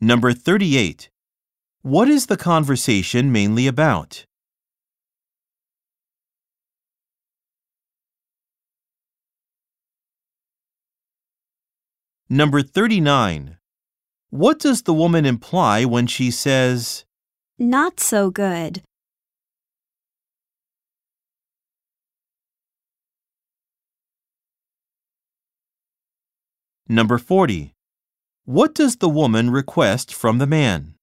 Number 38. What is the conversation mainly about? Number 39. What does the woman imply when she says, Not so good. Number 40. What does the woman request from the man?